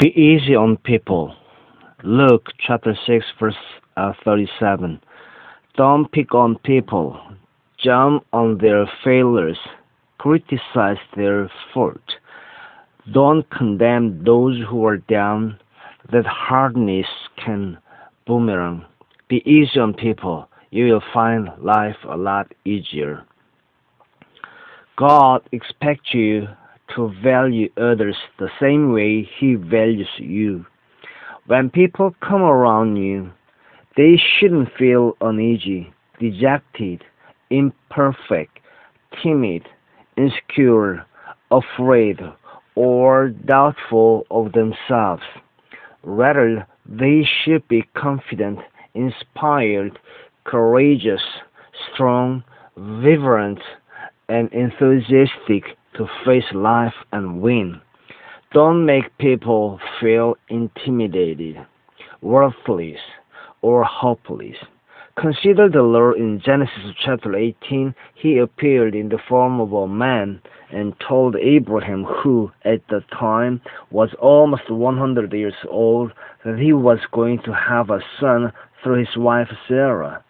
Be easy on people. Luke chapter 6 verse uh, 37. Don't pick on people. Jump on their failures. Criticize their fault. Don't condemn those who are down. That hardness can boomerang. Be easy on people. You will find life a lot easier. God expects you to value others the same way He values you. When people come around you, they shouldn't feel uneasy, dejected, imperfect, timid, insecure, afraid, or doubtful of themselves. Rather, they should be confident, inspired, courageous, strong, vibrant, and enthusiastic to face life and win. Don't make people feel intimidated, worthless, or hopeless. Consider the Lord in Genesis chapter 18. He appeared in the form of a man and told Abraham, who at the time was almost 100 years old, that he was going to have a son through his wife Sarah.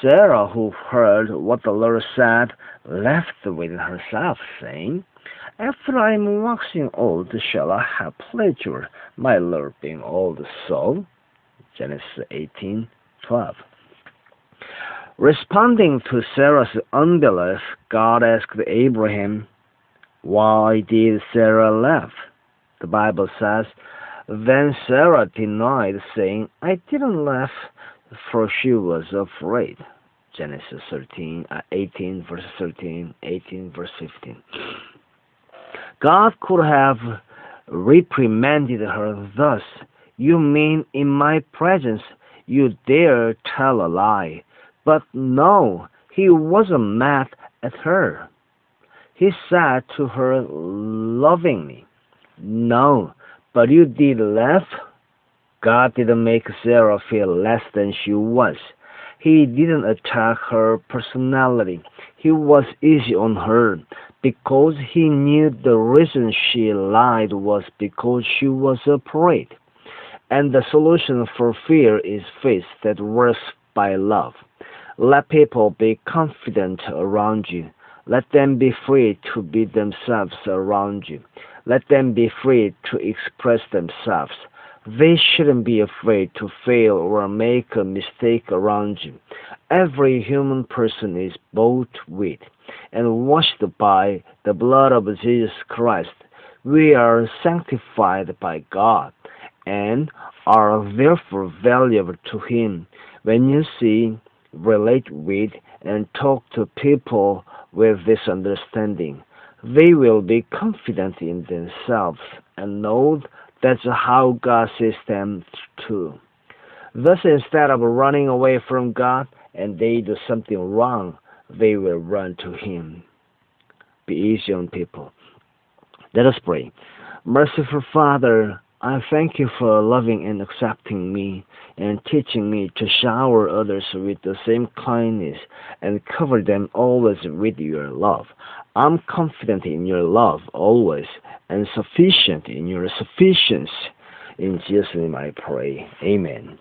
Sarah, who heard what the Lord said, laughed within herself, saying, After I am waxing old, shall I have pleasure, my Lord being old so? Genesis 18 12. Responding to Sarah's unbelief, God asked Abraham, Why did Sarah laugh? The Bible says, Then Sarah denied, saying, I didn't laugh for she was afraid. Genesis 13, uh, 18, verse 13, 18, verse 15. God could have reprimanded her thus You mean in my presence you dare tell a lie? But no, he wasn't mad at her. He said to her lovingly, No, but you did laugh God didn't make Sarah feel less than she was. He didn't attack her personality. He was easy on her because he knew the reason she lied was because she was afraid. And the solution for fear is faith that works by love. Let people be confident around you. Let them be free to be themselves around you. Let them be free to express themselves. They shouldn't be afraid to fail or make a mistake around you. Every human person is bought with and washed by the blood of Jesus Christ. We are sanctified by God and are therefore valuable to Him. When you see, relate with, and talk to people with this understanding, they will be confident in themselves and know that's how God sees them too. Thus, instead of running away from God and they do something wrong, they will run to Him. Be easy on people. Let us pray. Merciful Father, I thank you for loving and accepting me and teaching me to shower others with the same kindness and cover them always with your love. I'm confident in your love always and sufficient in your sufficiency. In Jesus' name I pray. Amen.